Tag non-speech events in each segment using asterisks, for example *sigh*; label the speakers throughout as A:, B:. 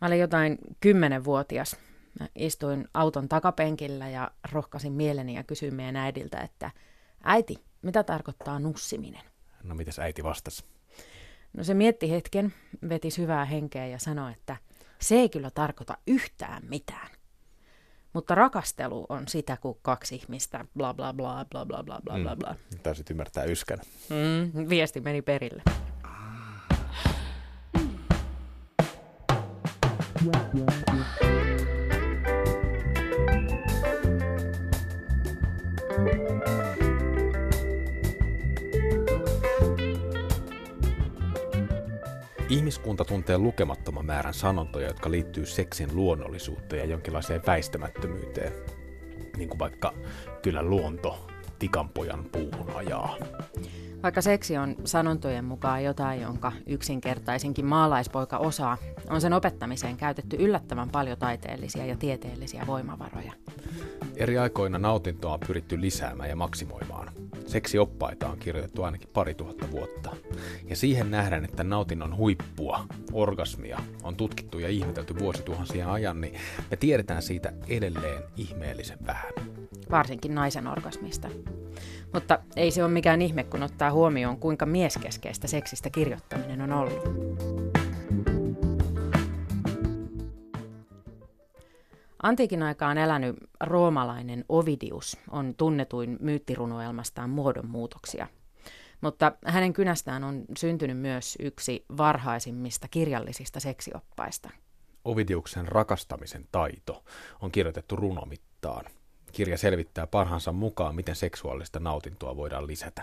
A: Mä olin jotain kymmenenvuotias. Mä istuin auton takapenkillä ja rohkasin mieleni ja kysyin meidän äidiltä, että äiti, mitä tarkoittaa nussiminen?
B: No mitäs äiti vastasi?
A: No se mietti hetken, veti syvää henkeä ja sanoi, että se ei kyllä tarkoita yhtään mitään. Mutta rakastelu on sitä, kun kaksi ihmistä bla bla bla bla bla bla bla bla bla.
B: Mm, taisit ymmärtää yskän.
A: Mm, viesti meni perille.
B: Ihmiskunta tuntee lukemattoman määrän sanontoja, jotka liittyy seksin luonnollisuuteen ja jonkinlaiseen väistämättömyyteen. Niin kuin vaikka kyllä luonto tikanpojan puuhun ajaa.
A: Vaikka seksi on sanontojen mukaan jotain, jonka yksinkertaisinkin maalaispoika osaa, on sen opettamiseen käytetty yllättävän paljon taiteellisia ja tieteellisiä voimavaroja.
B: Eri aikoina nautintoa on pyritty lisäämään ja maksimoimaan. Seksioppaita on kirjoitettu ainakin pari tuhatta vuotta. Ja siihen nähdään, että nautinnon huippua, orgasmia, on tutkittu ja ihmetelty vuosituhansien ajan, niin me tiedetään siitä edelleen ihmeellisen vähän.
A: Varsinkin naisen orgasmista. Mutta ei se ole mikään ihme, kun ottaa huomioon, kuinka mieskeskeistä seksistä kirjoittaminen on ollut. Antiikin aikaan elänyt roomalainen Ovidius on tunnetuin myyttirunoelmastaan muodonmuutoksia. Mutta hänen kynästään on syntynyt myös yksi varhaisimmista kirjallisista seksioppaista.
B: Ovidiuksen rakastamisen taito on kirjoitettu runomittaan. Kirja selvittää parhaansa mukaan, miten seksuaalista nautintoa voidaan lisätä.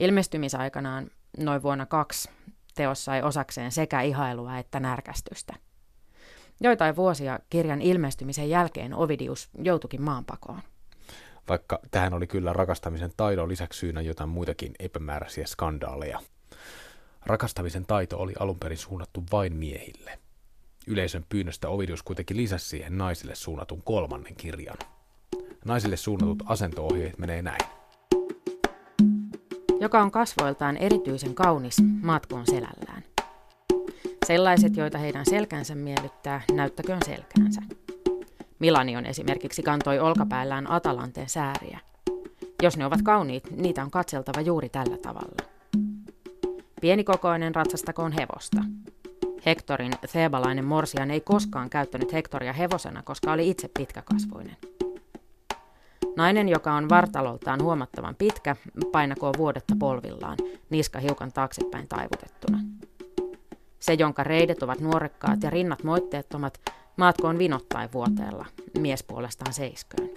A: Ilmestymisaikanaan noin vuonna kaksi teos sai osakseen sekä ihailua että närkästystä. Joitain vuosia kirjan ilmestymisen jälkeen Ovidius joutukin maanpakoon.
B: Vaikka tähän oli kyllä rakastamisen taidon lisäksi syynä jotain muitakin epämääräisiä skandaaleja. Rakastamisen taito oli alun perin suunnattu vain miehille. Yleisön pyynnöstä Ovidius kuitenkin lisäsi siihen naisille suunnatun kolmannen kirjan. Naisille suunnatut asentoohjeet menee näin.
A: Joka on kasvoiltaan erityisen kaunis matkoon selällään. Sellaiset, joita heidän selkänsä miellyttää, näyttäköön selkäänsä. Milanion esimerkiksi kantoi olkapäällään Atalanteen sääriä. Jos ne ovat kauniit, niitä on katseltava juuri tällä tavalla. Pienikokoinen ratsastakoon hevosta. Hektorin thebalainen morsian ei koskaan käyttänyt Hektoria hevosena, koska oli itse pitkäkasvuinen. Nainen, joka on vartaloltaan huomattavan pitkä, painakoon vuodetta polvillaan, niska hiukan taaksepäin taivutettuna. Se, jonka reidet ovat nuorekkaat ja rinnat moitteettomat, maatkoon vinottain vuoteella, mies puolestaan seisköön.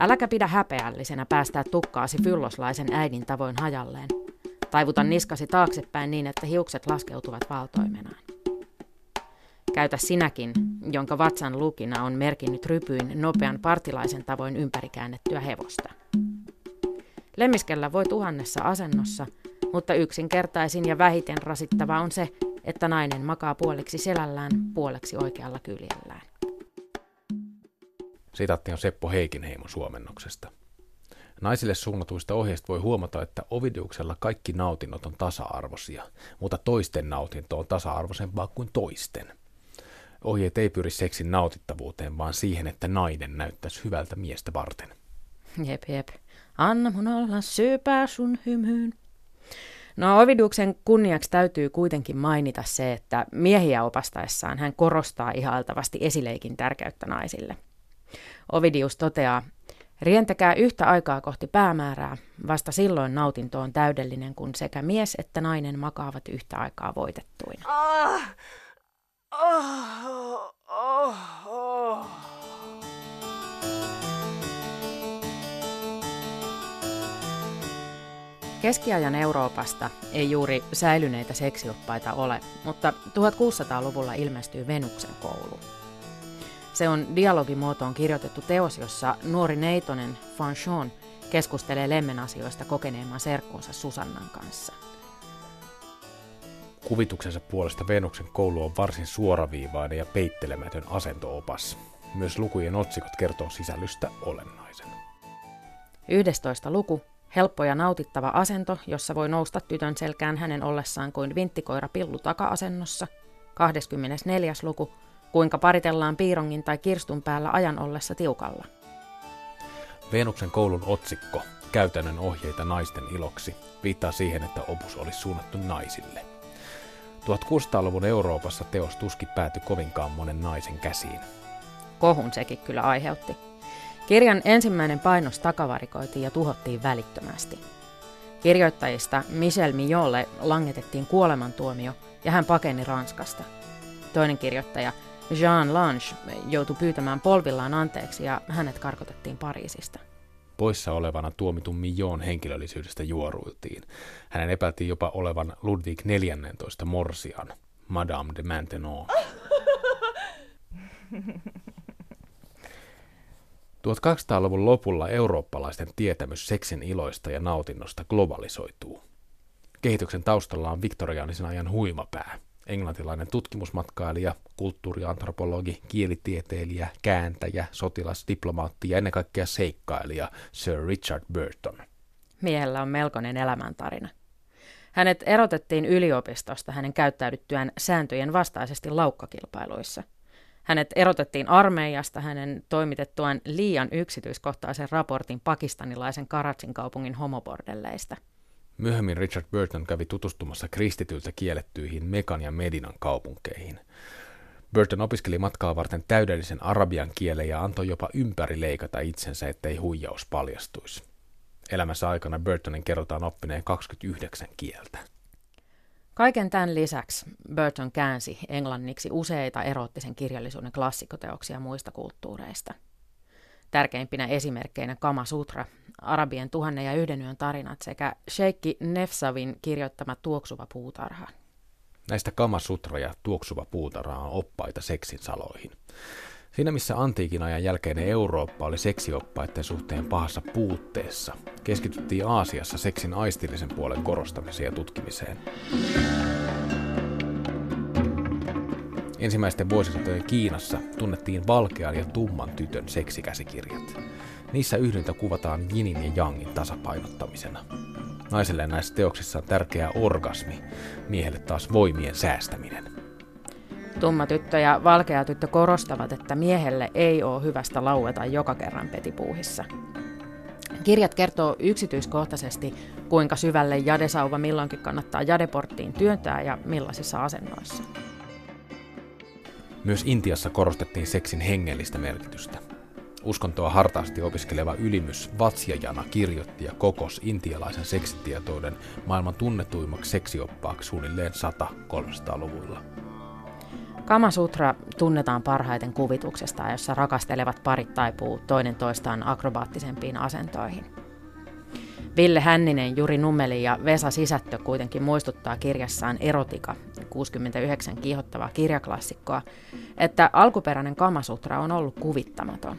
A: Äläkä pidä häpeällisenä päästää tukkaasi fylloslaisen äidin tavoin hajalleen. Taivuta niskasi taaksepäin niin, että hiukset laskeutuvat valtoimenaan. Käytä sinäkin, jonka vatsan lukina on merkinnyt rypyin nopean partilaisen tavoin ympärikäännettyä hevosta. Lemmiskellä voi tuhannessa asennossa, mutta yksinkertaisin ja vähiten rasittava on se, että nainen makaa puoleksi selällään, puoleksi oikealla kyljellään.
B: Sitaatti on Seppo Heikinheimon suomennoksesta. Naisille suunnatuista ohjeista voi huomata, että Ovidiuksella kaikki nautinnot on tasa-arvoisia, mutta toisten nautinto on tasa-arvoisempaa kuin toisten. Ohjeet ei pyri seksin nautittavuuteen, vaan siihen, että nainen näyttäisi hyvältä miestä varten.
A: Jep, jep. Anna mun olla syöpää sun hymyyn. No Oviduksen kunniaksi täytyy kuitenkin mainita se, että miehiä opastaessaan hän korostaa ihailtavasti esileikin tärkeyttä naisille. Ovidius toteaa, rientäkää yhtä aikaa kohti päämäärää, vasta silloin nautinto on täydellinen, kun sekä mies että nainen makaavat yhtä aikaa voitettuina. Ah! Keskiajan Euroopasta ei juuri säilyneitä seksioppaita ole, mutta 1600-luvulla ilmestyy Venuksen koulu. Se on dialogimuotoon kirjoitettu teos, jossa nuori neitonen Fanchon keskustelee lemmen asioista kokeneemman serkkuunsa Susannan kanssa.
B: Kuvituksensa puolesta Venuksen koulu on varsin suoraviivainen ja peittelemätön asentoopas. Myös lukujen otsikot kertoo sisällöstä olennaisen.
A: 11. luku Helppo ja nautittava asento, jossa voi nousta tytön selkään hänen ollessaan kuin vinttikoira pillu taka-asennossa. 24. luku, kuinka paritellaan piirongin tai kirstun päällä ajan ollessa tiukalla.
B: Venuksen koulun otsikko, käytännön ohjeita naisten iloksi, viittaa siihen, että opus olisi suunnattu naisille. 1600-luvun Euroopassa teos tuski päätyi kovinkaan monen naisen käsiin.
A: Kohun sekin kyllä aiheutti. Kirjan ensimmäinen painos takavarikoitiin ja tuhottiin välittömästi. Kirjoittajista Michel Mijolle langetettiin kuolemantuomio ja hän pakeni Ranskasta. Toinen kirjoittaja Jean Lange joutui pyytämään polvillaan anteeksi ja hänet karkotettiin Pariisista.
B: Poissa olevana tuomitun Millon henkilöllisyydestä juoruiltiin. Hänen epäiltiin jopa olevan Ludwig 14 morsian, Madame de Maintenon. *laughs* 1200-luvun lopulla eurooppalaisten tietämys seksin iloista ja nautinnosta globalisoituu. Kehityksen taustalla on viktoriaanisen ajan huimapää, englantilainen tutkimusmatkailija, kulttuuriantropologi, kielitieteilijä, kääntäjä, sotilas, diplomaatti ja ennen kaikkea seikkailija Sir Richard Burton.
A: Miehellä on melkoinen elämäntarina. Hänet erotettiin yliopistosta hänen käyttäydyttyään sääntöjen vastaisesti laukkakilpailuissa – hänet erotettiin armeijasta hänen toimitettuaan liian yksityiskohtaisen raportin pakistanilaisen Karatsin kaupungin homobordelleista.
B: Myöhemmin Richard Burton kävi tutustumassa kristityltä kiellettyihin Mekan ja Medinan kaupunkeihin. Burton opiskeli matkaa varten täydellisen arabian kielen ja antoi jopa ympäri leikata itsensä, ettei huijaus paljastuisi. Elämässä aikana Burtonin kerrotaan oppineen 29 kieltä.
A: Kaiken tämän lisäksi Burton käänsi englanniksi useita erottisen kirjallisuuden klassikoteoksia muista kulttuureista. Tärkeimpinä esimerkkeinä Kama Sutra, Arabien tuhannen ja yhden yön tarinat sekä Sheikki Nefsavin kirjoittama Tuoksuva puutarha.
B: Näistä Kama Sutra ja Tuoksuva puutarha on oppaita seksin saloihin. Siinä missä antiikin ajan jälkeinen Eurooppa oli seksioppaiden suhteen pahassa puutteessa, keskityttiin Aasiassa seksin aistillisen puolen korostamiseen ja tutkimiseen. Ensimmäisten vuosisatojen Kiinassa tunnettiin valkean ja tumman tytön seksikäsikirjat. Niissä yhdyntä kuvataan jinin ja jangin tasapainottamisena. Naiselle näissä teoksissa on tärkeä orgasmi, miehelle taas voimien säästäminen.
A: Tumma tyttö ja valkea tyttö korostavat, että miehelle ei ole hyvästä laueta joka kerran petipuuhissa. Kirjat kertoo yksityiskohtaisesti, kuinka syvälle jadesauva milloinkin kannattaa jadeporttiin työntää ja millaisissa asennoissa.
B: Myös Intiassa korostettiin seksin hengellistä merkitystä. Uskontoa hartaasti opiskeleva ylimys Vatsjajana kirjoitti ja kokos intialaisen seksitietouden maailman tunnetuimmaksi seksioppaaksi suunnilleen 100-300-luvuilla.
A: Kamasutra tunnetaan parhaiten kuvituksesta, jossa rakastelevat parit taipuu toinen toistaan akrobaattisempiin asentoihin. Ville Hänninen, Juri Nummeli ja Vesa Sisättö kuitenkin muistuttaa kirjassaan Erotika, 69 kiihottavaa kirjaklassikkoa, että alkuperäinen Kamasutra on ollut kuvittamaton.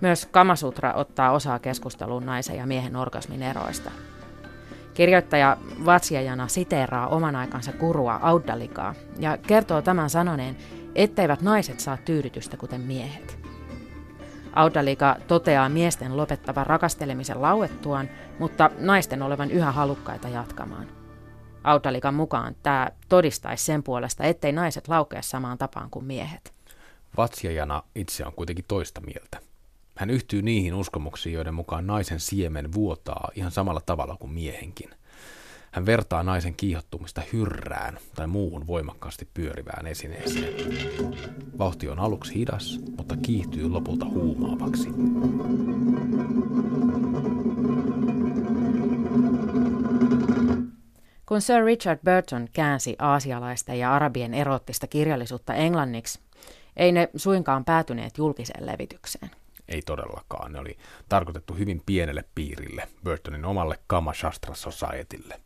A: Myös Kamasutra ottaa osaa keskusteluun naisen ja miehen orgasmin eroista – Kirjoittaja Vatsiajana siteeraa oman aikansa kurua Auddalikaa ja kertoo tämän sanoneen, etteivät naiset saa tyydytystä kuten miehet. Audalika toteaa miesten lopettavan rakastelemisen lauettuaan, mutta naisten olevan yhä halukkaita jatkamaan. Audalikan mukaan tämä todistaisi sen puolesta, ettei naiset laukea samaan tapaan kuin miehet.
B: Vatsiajana itse on kuitenkin toista mieltä. Hän yhtyy niihin uskomuksiin, joiden mukaan naisen siemen vuotaa ihan samalla tavalla kuin miehenkin. Hän vertaa naisen kiihottumista hyrrään tai muuhun voimakkaasti pyörivään esineeseen. Vauhti on aluksi hidas, mutta kiihtyy lopulta huumaavaksi.
A: Kun Sir Richard Burton käänsi aasialaista ja arabien erottista kirjallisuutta englanniksi, ei ne suinkaan päätyneet julkiseen levitykseen.
B: Ei todellakaan. Ne oli tarkoitettu hyvin pienelle piirille, Burtonin omalle Kama Shastra Societylle.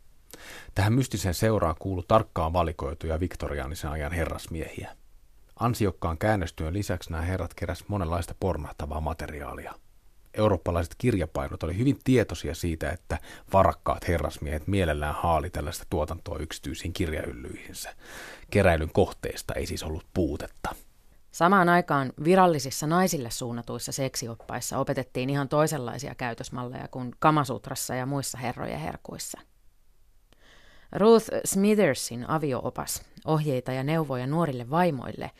B: Tähän mystiseen seuraan kuulu tarkkaan valikoituja viktoriaanisen ajan herrasmiehiä. Ansiokkaan käännöstyön lisäksi nämä herrat keräs monenlaista pornahtavaa materiaalia. Eurooppalaiset kirjapainot oli hyvin tietoisia siitä, että varakkaat herrasmiehet mielellään haali tällaista tuotantoa yksityisiin kirjahyllyihinsä. Keräilyn kohteista ei siis ollut puutetta.
A: Samaan aikaan virallisissa naisille suunnatuissa seksioppaissa opetettiin ihan toisenlaisia käytösmalleja kuin Kamasutrassa ja muissa herrojen herkuissa. Ruth Smithersin avioopas, ohjeita ja neuvoja nuorille vaimoille,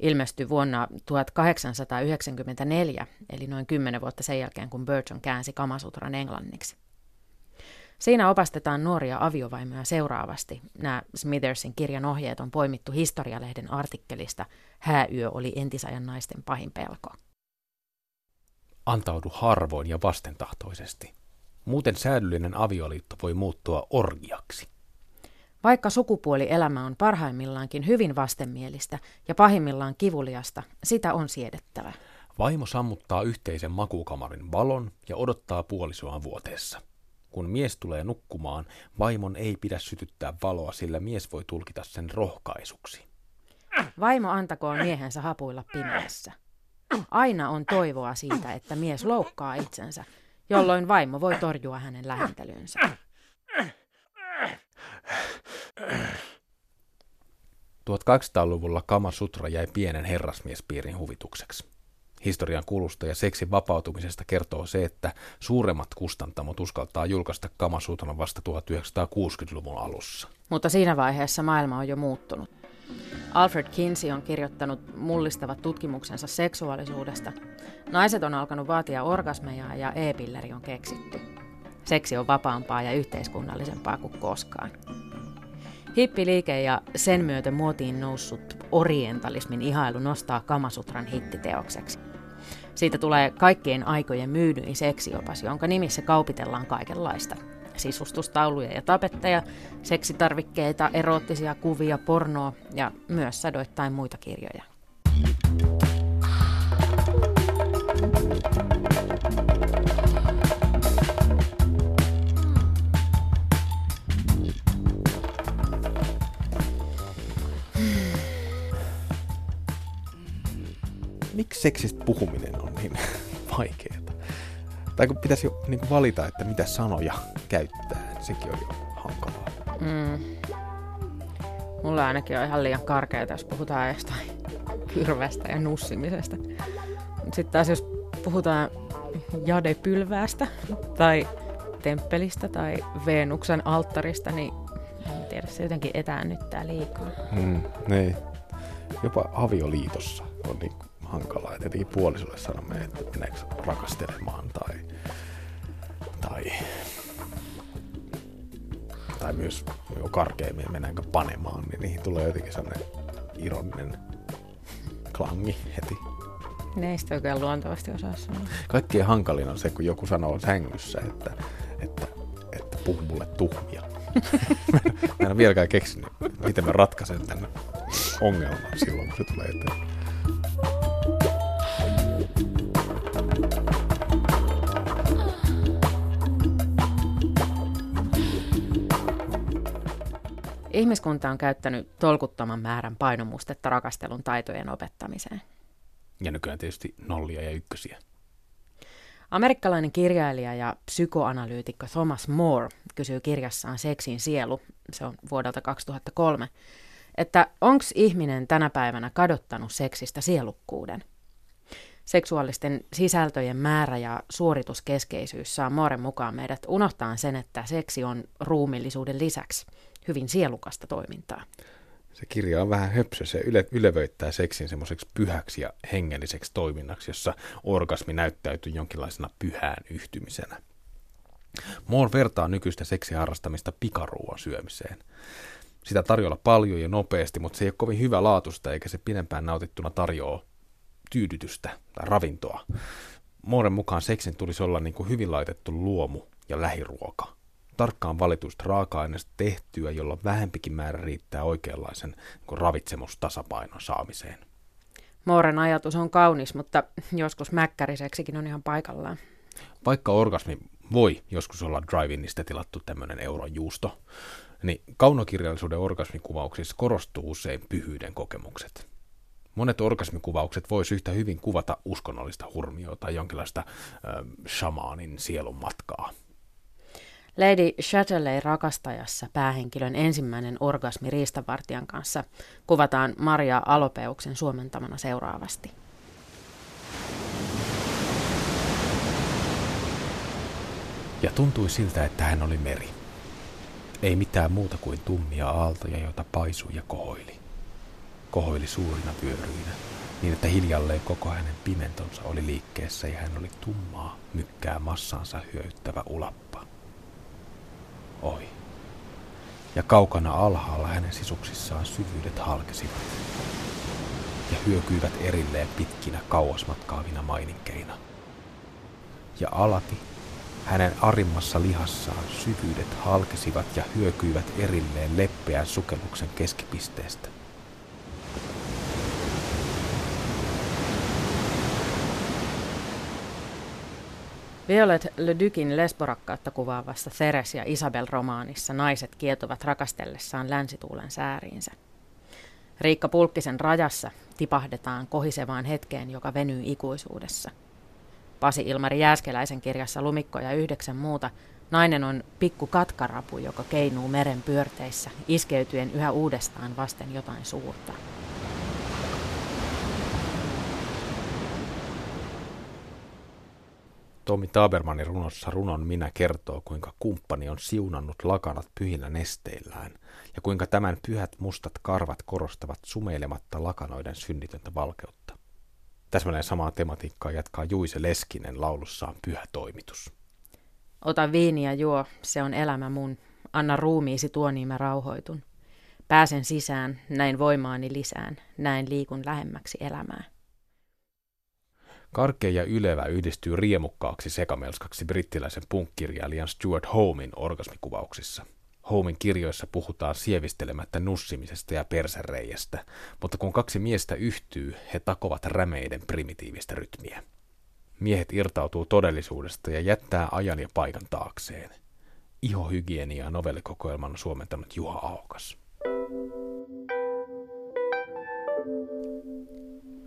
A: ilmestyi vuonna 1894, eli noin kymmenen vuotta sen jälkeen, kun Burton käänsi Kamasutran englanniksi. Siinä opastetaan nuoria aviovaimoja seuraavasti. Nämä Smithersin kirjan ohjeet on poimittu historialehden artikkelista Hääyö oli entisajan naisten pahin pelko.
B: Antaudu harvoin ja vastentahtoisesti. Muuten säädyllinen avioliitto voi muuttua orgiaksi.
A: Vaikka sukupuolielämä on parhaimmillaankin hyvin vastenmielistä ja pahimmillaan kivuliasta, sitä on siedettävä.
B: Vaimo sammuttaa yhteisen makukamarin valon ja odottaa puolisoaan vuoteessa. Kun mies tulee nukkumaan, vaimon ei pidä sytyttää valoa, sillä mies voi tulkita sen rohkaisuksi.
A: Vaimo antakoon miehensä hapuilla pimeässä. Aina on toivoa siitä, että mies loukkaa itsensä, jolloin vaimo voi torjua hänen lähentelynsä.
B: 1800-luvulla Kama Sutra jäi pienen herrasmiespiirin huvitukseksi. Historian kulusta ja seksin vapautumisesta kertoo se, että suuremmat kustantamot uskaltaa julkaista Kamasutran vasta 1960-luvun alussa.
A: Mutta siinä vaiheessa maailma on jo muuttunut. Alfred Kinsey on kirjoittanut mullistavat tutkimuksensa seksuaalisuudesta. Naiset on alkanut vaatia orgasmeja ja e-pilleri on keksitty. Seksi on vapaampaa ja yhteiskunnallisempaa kuin koskaan. Hippiliike ja sen myötä muotiin noussut orientalismin ihailu nostaa Kamasutran hittiteokseksi. Siitä tulee kaikkien aikojen myydyin seksiopas, jonka nimissä kaupitellaan kaikenlaista. Sisustustauluja ja tapetteja, seksitarvikkeita, eroottisia kuvia, pornoa ja myös sadoittain muita kirjoja.
B: Miksi seksistä puhuminen on niin *laughs* vaikeaa? Tai kun pitäisi jo niin kuin valita, että mitä sanoja käyttää, niin sekin on jo hankalaa. Mm.
A: Mulla ainakin on ihan liian karkeaa, jos puhutaan jostain *laughs* kyrvästä ja nussimisesta. Sitten taas jos puhutaan jadepylväästä tai temppelistä tai Venuksen alttarista, niin en tiedä, se jotenkin etäännyttää liikaa.
B: Mm, niin. Jopa avioliitossa on niin hankalaa. että tietenkin puolisolle sanomme, että meneekö rakastelemaan tai, tai, tai myös jo karkeimmin mennäänkö panemaan, niin niihin tulee jotenkin sellainen ironinen klangi heti.
A: Ne ei sitä oikein luontavasti osaa sanoa.
B: Kaikkien hankalin on se, kun joku sanoo sängyssä, että, että, että puhu mulle tuhmia. *laughs* mä en ole vieläkään keksinyt, miten mä ratkaisen tämän ongelman silloin, kun se tulee eteen.
A: Ihmiskunta on käyttänyt tolkuttoman määrän painomustetta rakastelun taitojen opettamiseen.
B: Ja nykyään tietysti nollia ja ykkösiä.
A: Amerikkalainen kirjailija ja psykoanalyytikko Thomas More kysyy kirjassaan Seksin sielu, se on vuodelta 2003, että onko ihminen tänä päivänä kadottanut seksistä sielukkuuden? Seksuaalisten sisältöjen määrä ja suorituskeskeisyys saa Mooren mukaan meidät unohtaa sen, että seksi on ruumillisuuden lisäksi hyvin sielukasta toimintaa.
B: Se kirja on vähän höpsö, se yle, ylevöittää seksin semmoiseksi pyhäksi ja hengelliseksi toiminnaksi, jossa orgasmi näyttäytyy jonkinlaisena pyhään yhtymisenä. Moore vertaa nykyistä seksiharrastamista pikaruuan syömiseen. Sitä tarjolla paljon ja nopeasti, mutta se ei ole kovin hyvä laatusta eikä se pidempään nautittuna tarjoa tyydytystä tai ravintoa. Mooren mukaan seksin tulisi olla niin kuin hyvin laitettu luomu ja lähiruoka – tarkkaan valituista raaka-aineista tehtyä, jolla vähempikin määrä riittää oikeanlaisen niin ravitsemustasapainon saamiseen.
A: Mooren ajatus on kaunis, mutta joskus mäkkäriseksikin on ihan paikallaan.
B: Vaikka orgasmi voi joskus olla drive-inistä tilattu tämmöinen eurojuusto, niin kaunokirjallisuuden orgasmikuvauksissa korostuu usein pyhyyden kokemukset. Monet orgasmikuvaukset voisi yhtä hyvin kuvata uskonnollista hurmioa tai jonkinlaista äh, shamaanin sielun matkaa –
A: Lady Chatterley rakastajassa päähenkilön ensimmäinen orgasmi riistavartijan kanssa kuvataan Maria Alopeuksen suomentamana seuraavasti.
B: Ja tuntui siltä, että hän oli meri. Ei mitään muuta kuin tummia aaltoja, joita paisui ja kohoili. Kohoili suurina vyöryinä, niin että hiljalleen koko hänen pimentonsa oli liikkeessä ja hän oli tummaa, mykkää massansa hyöyttävä ulappa. Oi. Ja kaukana alhaalla hänen sisuksissaan syvyydet halkesivat ja hyökyivät erilleen pitkinä kauasmatkaavina maininkeina. Ja alati hänen arimmassa lihassaan syvyydet halkesivat ja hyökyivät erilleen leppeän sukelluksen keskipisteestä.
A: Violet Leducin lesborakkautta kuvaavassa Ceres ja Isabel-romaanissa naiset kietovat rakastellessaan länsituulen sääriinsä. Riikka Pulkkisen rajassa tipahdetaan kohisevaan hetkeen, joka venyy ikuisuudessa. Pasi Ilmari Jääskeläisen kirjassa Lumikko ja yhdeksän muuta nainen on pikku katkarapu, joka keinuu meren pyörteissä, iskeytyen yhä uudestaan vasten jotain suurta.
B: Tommi Tabermanin runossa runon minä kertoo, kuinka kumppani on siunannut lakanat pyhillä nesteillään ja kuinka tämän pyhät mustat karvat korostavat sumeilematta lakanoiden synnitöntä valkeutta. Täsmälleen samaa tematiikkaa jatkaa Juise Leskinen laulussaan Pyhä toimitus.
A: Ota viiniä juo, se on elämä mun. Anna ruumiisi tuo niin mä rauhoitun. Pääsen sisään, näin voimaani lisään, näin liikun lähemmäksi elämää.
B: Karkea ja ylevä yhdistyy riemukkaaksi sekamelskaksi brittiläisen punkkirjailijan Stuart Homein orgasmikuvauksissa. Homein kirjoissa puhutaan sievistelemättä nussimisesta ja persereijästä, mutta kun kaksi miestä yhtyy, he takovat rämeiden primitiivistä rytmiä. Miehet irtautuu todellisuudesta ja jättää ajan ja paikan taakseen. Ihohygieniaa novellikokoelman on suomentanut Juha Aukas.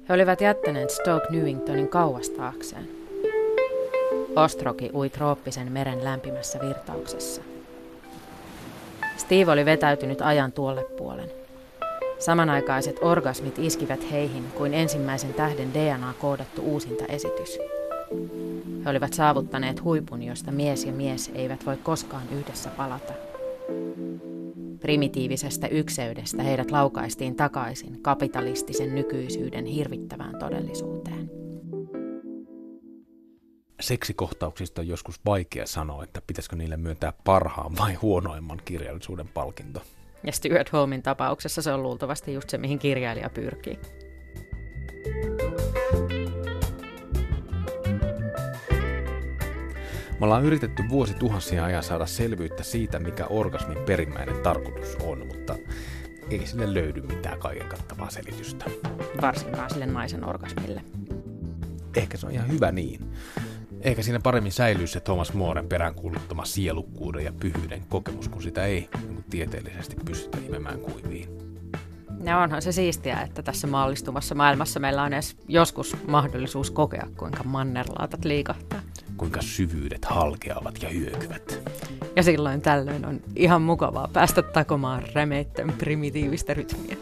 A: He olivat jättäneet Stoke Newingtonin kauas taakseen. Ostroki ui trooppisen meren lämpimässä virtauksessa. Steve oli vetäytynyt ajan tuolle puolen. Samanaikaiset orgasmit iskivät heihin kuin ensimmäisen tähden DNA koodattu uusinta esitys. He olivat saavuttaneet huipun, josta mies ja mies eivät voi koskaan yhdessä palata. Primitiivisestä ykseydestä heidät laukaistiin takaisin kapitalistisen nykyisyyden hirvittävään todellisuuteen.
B: Seksikohtauksista on joskus vaikea sanoa, että pitäisikö niille myöntää parhaan vai huonoimman kirjallisuuden palkinto.
A: Ja Stuart Homein tapauksessa se on luultavasti just se, mihin kirjailija pyrkii.
B: Me ollaan yritetty vuosi tuhansia ajan saada selvyyttä siitä, mikä orgasmin perimmäinen tarkoitus on, mutta ei sille löydy mitään kaiken kattavaa selitystä.
A: Varsinkaan sille naisen orgasmille.
B: Ehkä se on ihan hyvä niin. Ehkä siinä paremmin säilyy se Thomas Mooren peräänkuuluttama sielukkuuden ja pyhyyden kokemus, kun sitä ei niin tieteellisesti pystytä imemään kuiviin.
A: Ja onhan se siistiä, että tässä maallistumassa maailmassa meillä on edes joskus mahdollisuus kokea, kuinka mannerlaatat liikahtaa
B: kuinka syvyydet halkeavat ja hyökyvät.
A: Ja silloin tällöin on ihan mukavaa päästä takomaan remeitten primitiivistä rytmiä.